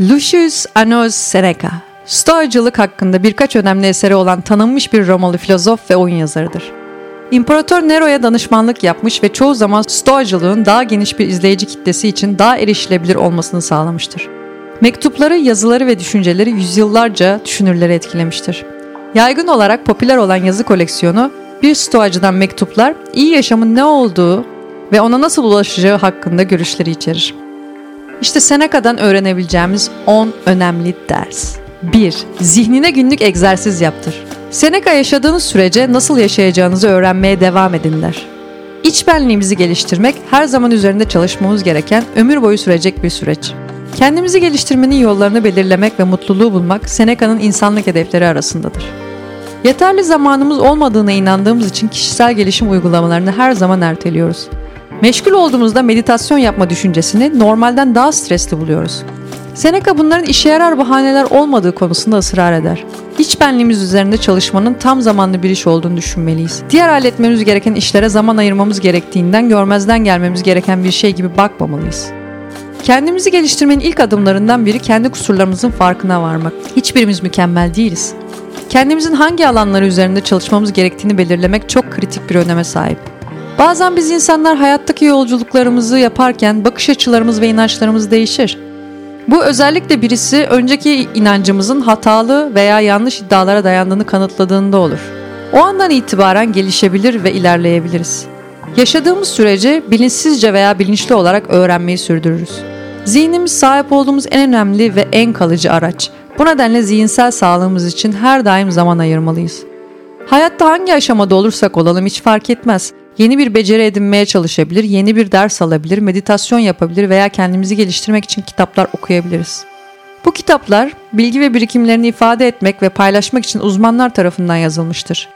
Lucius Annos Seneca, Stoacılık hakkında birkaç önemli eseri olan tanınmış bir Romalı filozof ve oyun yazarıdır. İmparator Nero'ya danışmanlık yapmış ve çoğu zaman Stoacılığın daha geniş bir izleyici kitlesi için daha erişilebilir olmasını sağlamıştır. Mektupları, yazıları ve düşünceleri yüzyıllarca düşünürleri etkilemiştir. Yaygın olarak popüler olan yazı koleksiyonu bir stoacıdan mektuplar, iyi yaşamın ne olduğu ve ona nasıl ulaşacağı hakkında görüşleri içerir. İşte Seneca'dan öğrenebileceğimiz 10 önemli ders. 1. Zihnine günlük egzersiz yaptır. Seneca yaşadığınız sürece nasıl yaşayacağınızı öğrenmeye devam edin der. İç benliğimizi geliştirmek her zaman üzerinde çalışmamız gereken ömür boyu sürecek bir süreç. Kendimizi geliştirmenin yollarını belirlemek ve mutluluğu bulmak Seneca'nın insanlık hedefleri arasındadır. Yeterli zamanımız olmadığına inandığımız için kişisel gelişim uygulamalarını her zaman erteliyoruz. Meşgul olduğumuzda meditasyon yapma düşüncesini normalden daha stresli buluyoruz. Seneca bunların işe yarar bahaneler olmadığı konusunda ısrar eder. İç benliğimiz üzerinde çalışmanın tam zamanlı bir iş olduğunu düşünmeliyiz. Diğer halletmemiz gereken işlere zaman ayırmamız gerektiğinden görmezden gelmemiz gereken bir şey gibi bakmamalıyız. Kendimizi geliştirmenin ilk adımlarından biri kendi kusurlarımızın farkına varmak. Hiçbirimiz mükemmel değiliz. Kendimizin hangi alanları üzerinde çalışmamız gerektiğini belirlemek çok kritik bir öneme sahip. Bazen biz insanlar hayattaki yolculuklarımızı yaparken bakış açılarımız ve inançlarımız değişir. Bu özellikle birisi önceki inancımızın hatalı veya yanlış iddialara dayandığını kanıtladığında olur. O andan itibaren gelişebilir ve ilerleyebiliriz. Yaşadığımız sürece bilinçsizce veya bilinçli olarak öğrenmeyi sürdürürüz. Zihnimiz sahip olduğumuz en önemli ve en kalıcı araç. Bu nedenle zihinsel sağlığımız için her daim zaman ayırmalıyız. Hayatta hangi aşamada olursak olalım hiç fark etmez. Yeni bir beceri edinmeye çalışabilir, yeni bir ders alabilir, meditasyon yapabilir veya kendimizi geliştirmek için kitaplar okuyabiliriz. Bu kitaplar bilgi ve birikimlerini ifade etmek ve paylaşmak için uzmanlar tarafından yazılmıştır.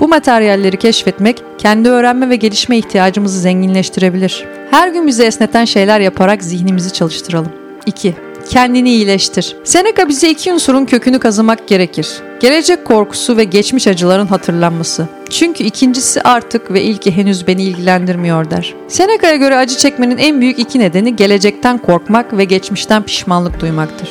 Bu materyalleri keşfetmek kendi öğrenme ve gelişme ihtiyacımızı zenginleştirebilir. Her gün bizi esneten şeyler yaparak zihnimizi çalıştıralım. 2 kendini iyileştir. Seneca bize iki unsurun kökünü kazımak gerekir. Gelecek korkusu ve geçmiş acıların hatırlanması. Çünkü ikincisi artık ve ilki henüz beni ilgilendirmiyor der. Seneca'ya göre acı çekmenin en büyük iki nedeni gelecekten korkmak ve geçmişten pişmanlık duymaktır.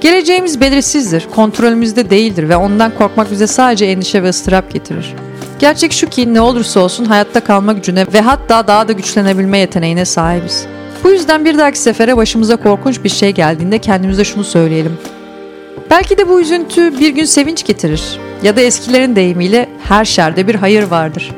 Geleceğimiz belirsizdir, kontrolümüzde değildir ve ondan korkmak bize sadece endişe ve ıstırap getirir. Gerçek şu ki ne olursa olsun hayatta kalma gücüne ve hatta daha da güçlenebilme yeteneğine sahibiz. Bu yüzden bir dahaki sefere başımıza korkunç bir şey geldiğinde kendimize şunu söyleyelim. Belki de bu üzüntü bir gün sevinç getirir. Ya da eskilerin deyimiyle her şerde bir hayır vardır.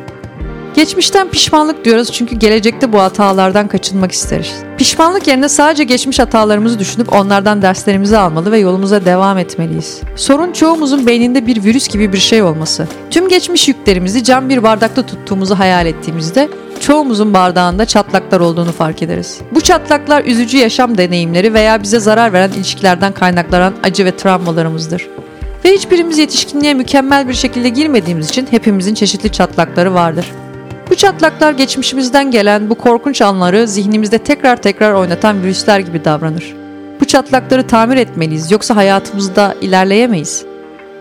Geçmişten pişmanlık diyoruz çünkü gelecekte bu hatalardan kaçınmak isteriz. Pişmanlık yerine sadece geçmiş hatalarımızı düşünüp onlardan derslerimizi almalı ve yolumuza devam etmeliyiz. Sorun çoğumuzun beyninde bir virüs gibi bir şey olması. Tüm geçmiş yüklerimizi cam bir bardakta tuttuğumuzu hayal ettiğimizde çoğumuzun bardağında çatlaklar olduğunu fark ederiz. Bu çatlaklar üzücü yaşam deneyimleri veya bize zarar veren ilişkilerden kaynaklanan acı ve travmalarımızdır. Ve hiçbirimiz yetişkinliğe mükemmel bir şekilde girmediğimiz için hepimizin çeşitli çatlakları vardır. Bu çatlaklar geçmişimizden gelen bu korkunç anları zihnimizde tekrar tekrar oynatan virüsler gibi davranır. Bu çatlakları tamir etmeliyiz yoksa hayatımızda ilerleyemeyiz.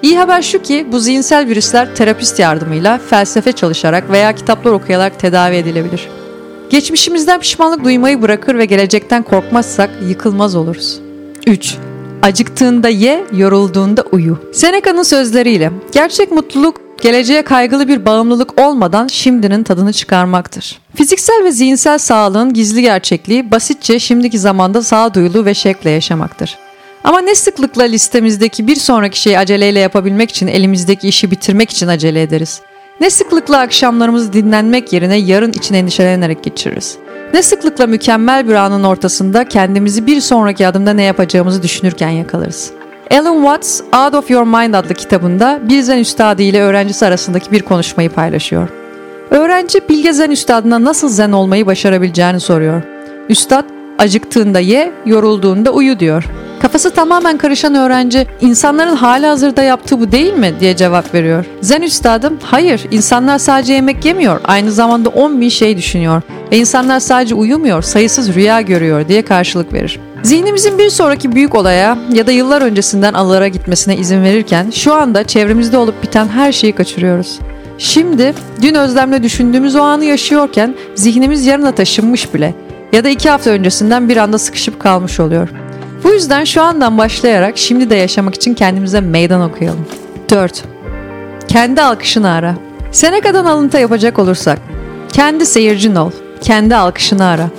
İyi haber şu ki bu zihinsel virüsler terapist yardımıyla felsefe çalışarak veya kitaplar okuyarak tedavi edilebilir. Geçmişimizden pişmanlık duymayı bırakır ve gelecekten korkmazsak yıkılmaz oluruz. 3. Acıktığında ye, yorulduğunda uyu. Seneca'nın sözleriyle gerçek mutluluk geleceğe kaygılı bir bağımlılık olmadan şimdinin tadını çıkarmaktır. Fiziksel ve zihinsel sağlığın gizli gerçekliği basitçe şimdiki zamanda sağduyulu ve şekle yaşamaktır. Ama ne sıklıkla listemizdeki bir sonraki şeyi aceleyle yapabilmek için elimizdeki işi bitirmek için acele ederiz. Ne sıklıkla akşamlarımızı dinlenmek yerine yarın için endişelenerek geçiririz. Ne sıklıkla mükemmel bir anın ortasında kendimizi bir sonraki adımda ne yapacağımızı düşünürken yakalarız. Alan Watts Out of Your Mind adlı kitabında bir zen üstadı ile öğrencisi arasındaki bir konuşmayı paylaşıyor. Öğrenci Bilge Zen üstadına nasıl zen olmayı başarabileceğini soruyor. Üstad acıktığında ye, yorulduğunda uyu diyor. Kafası tamamen karışan öğrenci insanların hali hazırda yaptığı bu değil mi diye cevap veriyor. Zen üstadım hayır insanlar sadece yemek yemiyor aynı zamanda 10 bin şey düşünüyor ve insanlar sadece uyumuyor sayısız rüya görüyor diye karşılık verir. Zihnimizin bir sonraki büyük olaya ya da yıllar öncesinden alara gitmesine izin verirken şu anda çevremizde olup biten her şeyi kaçırıyoruz. Şimdi dün özlemle düşündüğümüz o anı yaşıyorken zihnimiz yarına taşınmış bile ya da iki hafta öncesinden bir anda sıkışıp kalmış oluyor. Bu yüzden şu andan başlayarak şimdi de yaşamak için kendimize meydan okuyalım. 4. Kendi alkışını ara. Seneca'dan alıntı yapacak olursak, kendi seyircin ol, kendi alkışını ara.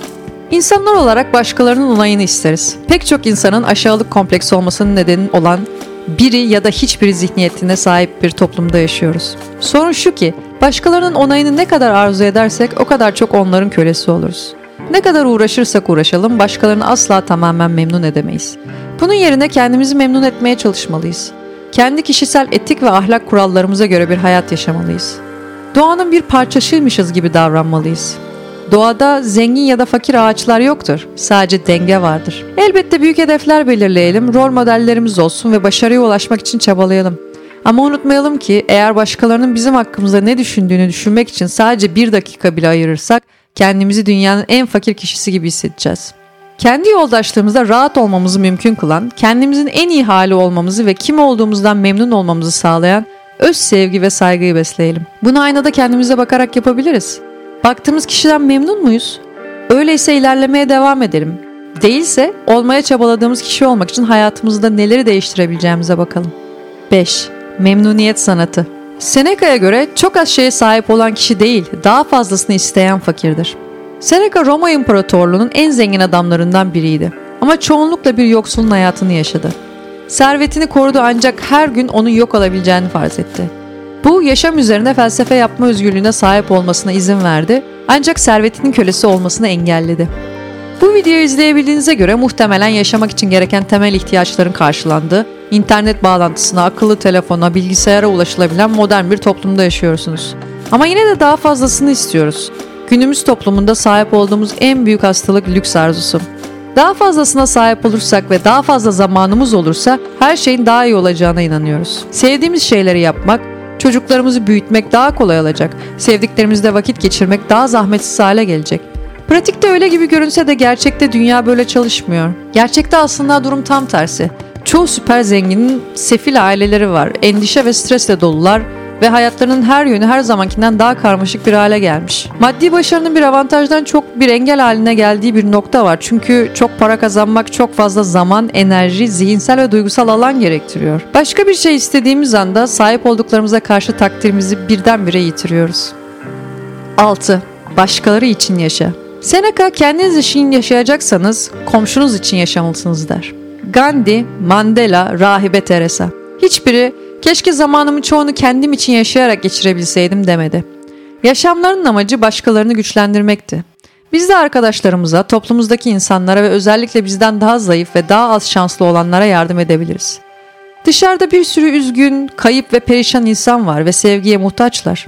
İnsanlar olarak başkalarının onayını isteriz. Pek çok insanın aşağılık kompleksi olmasının nedeni olan biri ya da hiçbir zihniyetine sahip bir toplumda yaşıyoruz. Sorun şu ki başkalarının onayını ne kadar arzu edersek o kadar çok onların kölesi oluruz. Ne kadar uğraşırsak uğraşalım başkalarını asla tamamen memnun edemeyiz. Bunun yerine kendimizi memnun etmeye çalışmalıyız. Kendi kişisel etik ve ahlak kurallarımıza göre bir hayat yaşamalıyız. Doğanın bir parçasıymışız gibi davranmalıyız. Doğada zengin ya da fakir ağaçlar yoktur. Sadece denge vardır. Elbette büyük hedefler belirleyelim, rol modellerimiz olsun ve başarıya ulaşmak için çabalayalım. Ama unutmayalım ki eğer başkalarının bizim hakkımızda ne düşündüğünü düşünmek için sadece bir dakika bile ayırırsak kendimizi dünyanın en fakir kişisi gibi hissedeceğiz. Kendi yoldaşlığımızda rahat olmamızı mümkün kılan, kendimizin en iyi hali olmamızı ve kim olduğumuzdan memnun olmamızı sağlayan öz sevgi ve saygıyı besleyelim. Bunu aynada kendimize bakarak yapabiliriz. Baktığımız kişiden memnun muyuz? Öyleyse ilerlemeye devam edelim. Değilse olmaya çabaladığımız kişi olmak için hayatımızda neleri değiştirebileceğimize bakalım. 5. Memnuniyet sanatı. Seneca'ya göre çok az şeye sahip olan kişi değil, daha fazlasını isteyen fakirdir. Seneca Roma İmparatorluğu'nun en zengin adamlarından biriydi. Ama çoğunlukla bir yoksulun hayatını yaşadı. Servetini korudu ancak her gün onu yok olabileceğini farz etti. Bu yaşam üzerine felsefe yapma özgürlüğüne sahip olmasına izin verdi ancak servetinin kölesi olmasını engelledi. Bu videoyu izleyebildiğinize göre muhtemelen yaşamak için gereken temel ihtiyaçların karşılandığı, internet bağlantısına, akıllı telefona, bilgisayara ulaşılabilen modern bir toplumda yaşıyorsunuz. Ama yine de daha fazlasını istiyoruz. Günümüz toplumunda sahip olduğumuz en büyük hastalık lüks arzusu. Daha fazlasına sahip olursak ve daha fazla zamanımız olursa her şeyin daha iyi olacağına inanıyoruz. Sevdiğimiz şeyleri yapmak, çocuklarımızı büyütmek daha kolay olacak. Sevdiklerimizle vakit geçirmek daha zahmetsiz hale gelecek. Pratikte öyle gibi görünse de gerçekte dünya böyle çalışmıyor. Gerçekte aslında durum tam tersi. Çoğu süper zenginin sefil aileleri var. Endişe ve stresle dolular ve hayatlarının her yönü her zamankinden daha karmaşık bir hale gelmiş. Maddi başarının bir avantajdan çok bir engel haline geldiği bir nokta var. Çünkü çok para kazanmak çok fazla zaman, enerji, zihinsel ve duygusal alan gerektiriyor. Başka bir şey istediğimiz anda sahip olduklarımıza karşı takdirimizi birdenbire yitiriyoruz. 6. Başkaları için yaşa. Seneca kendiniz için yaşayacaksanız komşunuz için yaşamalısınız der. Gandhi, Mandela, Rahibe Teresa. Hiçbiri keşke zamanımın çoğunu kendim için yaşayarak geçirebilseydim demedi. Yaşamlarının amacı başkalarını güçlendirmekti. Biz de arkadaşlarımıza, toplumumuzdaki insanlara ve özellikle bizden daha zayıf ve daha az şanslı olanlara yardım edebiliriz. Dışarıda bir sürü üzgün, kayıp ve perişan insan var ve sevgiye muhtaçlar.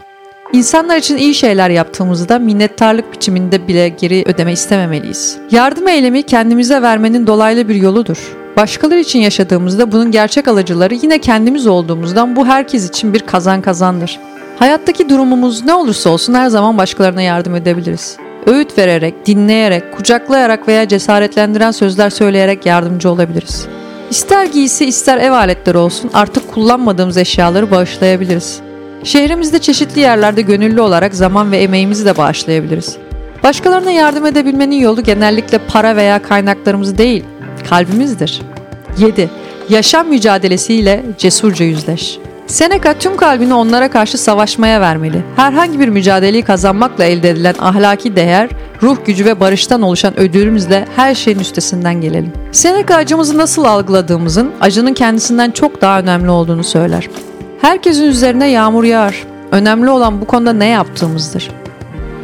İnsanlar için iyi şeyler yaptığımızda minnettarlık biçiminde bile geri ödeme istememeliyiz. Yardım eylemi kendimize vermenin dolaylı bir yoludur. Başkaları için yaşadığımızda bunun gerçek alıcıları yine kendimiz olduğumuzdan bu herkes için bir kazan kazandır. Hayattaki durumumuz ne olursa olsun her zaman başkalarına yardım edebiliriz. Öğüt vererek, dinleyerek, kucaklayarak veya cesaretlendiren sözler söyleyerek yardımcı olabiliriz. İster giysi ister ev aletleri olsun artık kullanmadığımız eşyaları bağışlayabiliriz. Şehrimizde çeşitli yerlerde gönüllü olarak zaman ve emeğimizi de bağışlayabiliriz. Başkalarına yardım edebilmenin yolu genellikle para veya kaynaklarımız değil, kalbimizdir. 7. Yaşam mücadelesiyle cesurca yüzleş. Seneca tüm kalbini onlara karşı savaşmaya vermeli. Herhangi bir mücadeleyi kazanmakla elde edilen ahlaki değer, ruh gücü ve barıştan oluşan ödülümüzle her şeyin üstesinden gelelim. Seneca acımızı nasıl algıladığımızın acının kendisinden çok daha önemli olduğunu söyler. Herkesin üzerine yağmur yağar. Önemli olan bu konuda ne yaptığımızdır.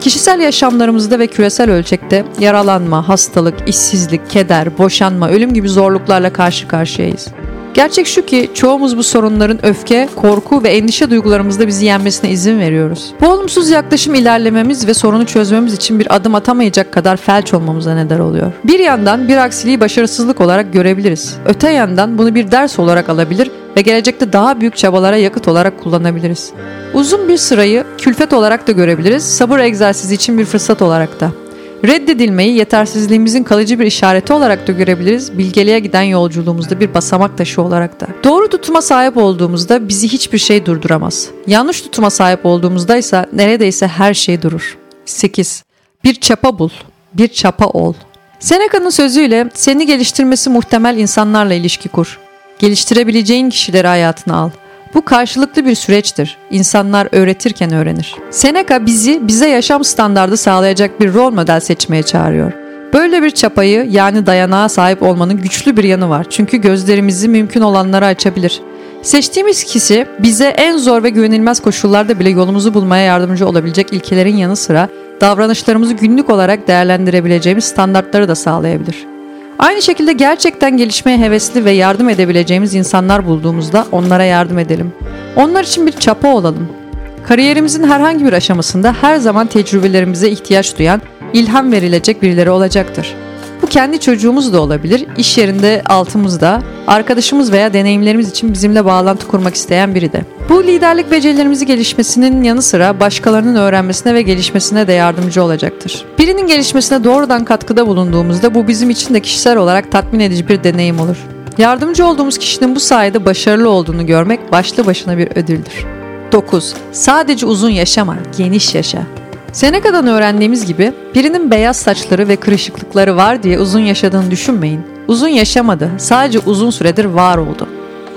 Kişisel yaşamlarımızda ve küresel ölçekte yaralanma, hastalık, işsizlik, keder, boşanma, ölüm gibi zorluklarla karşı karşıyayız. Gerçek şu ki çoğumuz bu sorunların öfke, korku ve endişe duygularımızda bizi yenmesine izin veriyoruz. Bu olumsuz yaklaşım ilerlememiz ve sorunu çözmemiz için bir adım atamayacak kadar felç olmamıza neden oluyor. Bir yandan bir aksiliği başarısızlık olarak görebiliriz. Öte yandan bunu bir ders olarak alabilir ve gelecekte daha büyük çabalara yakıt olarak kullanabiliriz. Uzun bir sırayı külfet olarak da görebiliriz, sabır egzersizi için bir fırsat olarak da. Reddedilmeyi yetersizliğimizin kalıcı bir işareti olarak da görebiliriz, bilgeliğe giden yolculuğumuzda bir basamak taşı olarak da. Doğru tutuma sahip olduğumuzda bizi hiçbir şey durduramaz. Yanlış tutuma sahip olduğumuzda ise neredeyse her şey durur. 8. Bir çapa bul, bir çapa ol. Seneca'nın sözüyle seni geliştirmesi muhtemel insanlarla ilişki kur. Geliştirebileceğin kişileri hayatına al. Bu karşılıklı bir süreçtir. İnsanlar öğretirken öğrenir. Seneca bizi bize yaşam standardı sağlayacak bir rol model seçmeye çağırıyor. Böyle bir çapayı yani dayanağa sahip olmanın güçlü bir yanı var. Çünkü gözlerimizi mümkün olanlara açabilir. Seçtiğimiz kişi bize en zor ve güvenilmez koşullarda bile yolumuzu bulmaya yardımcı olabilecek ilkelerin yanı sıra davranışlarımızı günlük olarak değerlendirebileceğimiz standartları da sağlayabilir. Aynı şekilde gerçekten gelişmeye hevesli ve yardım edebileceğimiz insanlar bulduğumuzda onlara yardım edelim. Onlar için bir çapa olalım. Kariyerimizin herhangi bir aşamasında her zaman tecrübelerimize ihtiyaç duyan, ilham verilecek birileri olacaktır. Kendi çocuğumuz da olabilir, iş yerinde altımızda, arkadaşımız veya deneyimlerimiz için bizimle bağlantı kurmak isteyen biri de. Bu liderlik becerilerimizi gelişmesinin yanı sıra başkalarının öğrenmesine ve gelişmesine de yardımcı olacaktır. Birinin gelişmesine doğrudan katkıda bulunduğumuzda bu bizim için de kişisel olarak tatmin edici bir deneyim olur. Yardımcı olduğumuz kişinin bu sayede başarılı olduğunu görmek başlı başına bir ödüldür. 9. Sadece uzun yaşama, geniş yaşa. Seneca'dan öğrendiğimiz gibi birinin beyaz saçları ve kırışıklıkları var diye uzun yaşadığını düşünmeyin. Uzun yaşamadı, sadece uzun süredir var oldu.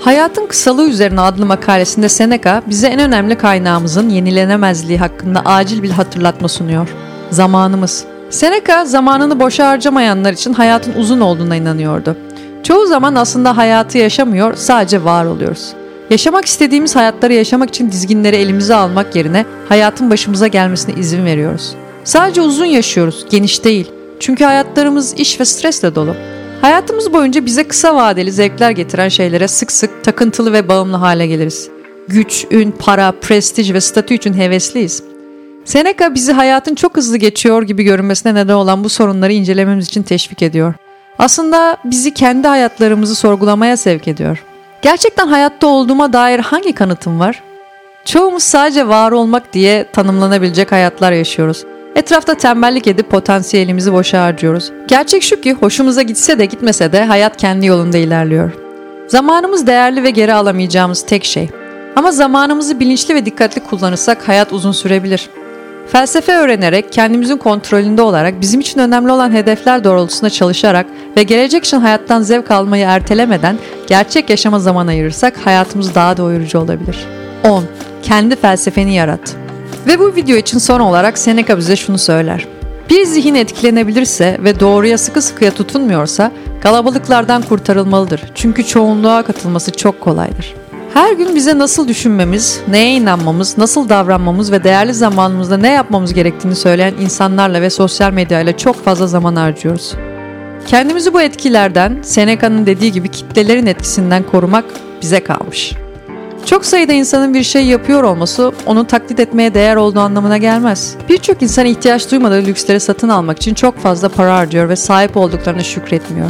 Hayatın Kısalığı üzerine adlı makalesinde Seneca bize en önemli kaynağımızın yenilenemezliği hakkında acil bir hatırlatma sunuyor. Zamanımız. Seneca zamanını boşa harcamayanlar için hayatın uzun olduğuna inanıyordu. Çoğu zaman aslında hayatı yaşamıyor, sadece var oluyoruz. Yaşamak istediğimiz hayatları yaşamak için dizginleri elimize almak yerine hayatın başımıza gelmesine izin veriyoruz. Sadece uzun yaşıyoruz, geniş değil. Çünkü hayatlarımız iş ve stresle dolu. Hayatımız boyunca bize kısa vadeli zevkler getiren şeylere sık sık takıntılı ve bağımlı hale geliriz. Güç, ün, para, prestij ve statü için hevesliyiz. Seneca bizi hayatın çok hızlı geçiyor gibi görünmesine neden olan bu sorunları incelememiz için teşvik ediyor. Aslında bizi kendi hayatlarımızı sorgulamaya sevk ediyor. Gerçekten hayatta olduğuma dair hangi kanıtım var? Çoğumuz sadece var olmak diye tanımlanabilecek hayatlar yaşıyoruz. Etrafta tembellik edip potansiyelimizi boşa harcıyoruz. Gerçek şu ki hoşumuza gitse de gitmese de hayat kendi yolunda ilerliyor. Zamanımız değerli ve geri alamayacağımız tek şey. Ama zamanımızı bilinçli ve dikkatli kullanırsak hayat uzun sürebilir. Felsefe öğrenerek, kendimizin kontrolünde olarak, bizim için önemli olan hedefler doğrultusunda çalışarak ve gelecek için hayattan zevk almayı ertelemeden gerçek yaşama zaman ayırırsak hayatımız daha doyurucu olabilir. 10. Kendi felsefeni yarat. Ve bu video için son olarak Seneca bize şunu söyler. Bir zihin etkilenebilirse ve doğruya sıkı sıkıya tutunmuyorsa kalabalıklardan kurtarılmalıdır. Çünkü çoğunluğa katılması çok kolaydır. Her gün bize nasıl düşünmemiz, neye inanmamız, nasıl davranmamız ve değerli zamanımızda ne yapmamız gerektiğini söyleyen insanlarla ve sosyal medyayla çok fazla zaman harcıyoruz. Kendimizi bu etkilerden, Seneca'nın dediği gibi kitlelerin etkisinden korumak bize kalmış. Çok sayıda insanın bir şey yapıyor olması onu taklit etmeye değer olduğu anlamına gelmez. Birçok insan ihtiyaç duymadığı lüksleri satın almak için çok fazla para harcıyor ve sahip olduklarına şükretmiyor.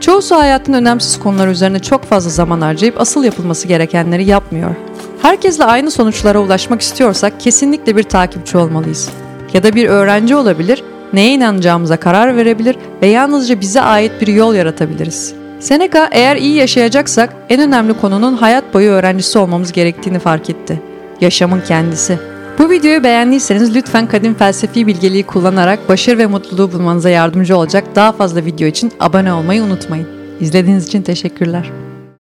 Çoğusu hayatın önemsiz konular üzerine çok fazla zaman harcayıp asıl yapılması gerekenleri yapmıyor. Herkesle aynı sonuçlara ulaşmak istiyorsak kesinlikle bir takipçi olmalıyız. Ya da bir öğrenci olabilir, neye inanacağımıza karar verebilir ve yalnızca bize ait bir yol yaratabiliriz. Seneca eğer iyi yaşayacaksak en önemli konunun hayat boyu öğrencisi olmamız gerektiğini fark etti. Yaşamın kendisi. Bu videoyu beğendiyseniz lütfen kadim felsefi bilgeliği kullanarak başarı ve mutluluğu bulmanıza yardımcı olacak daha fazla video için abone olmayı unutmayın. İzlediğiniz için teşekkürler.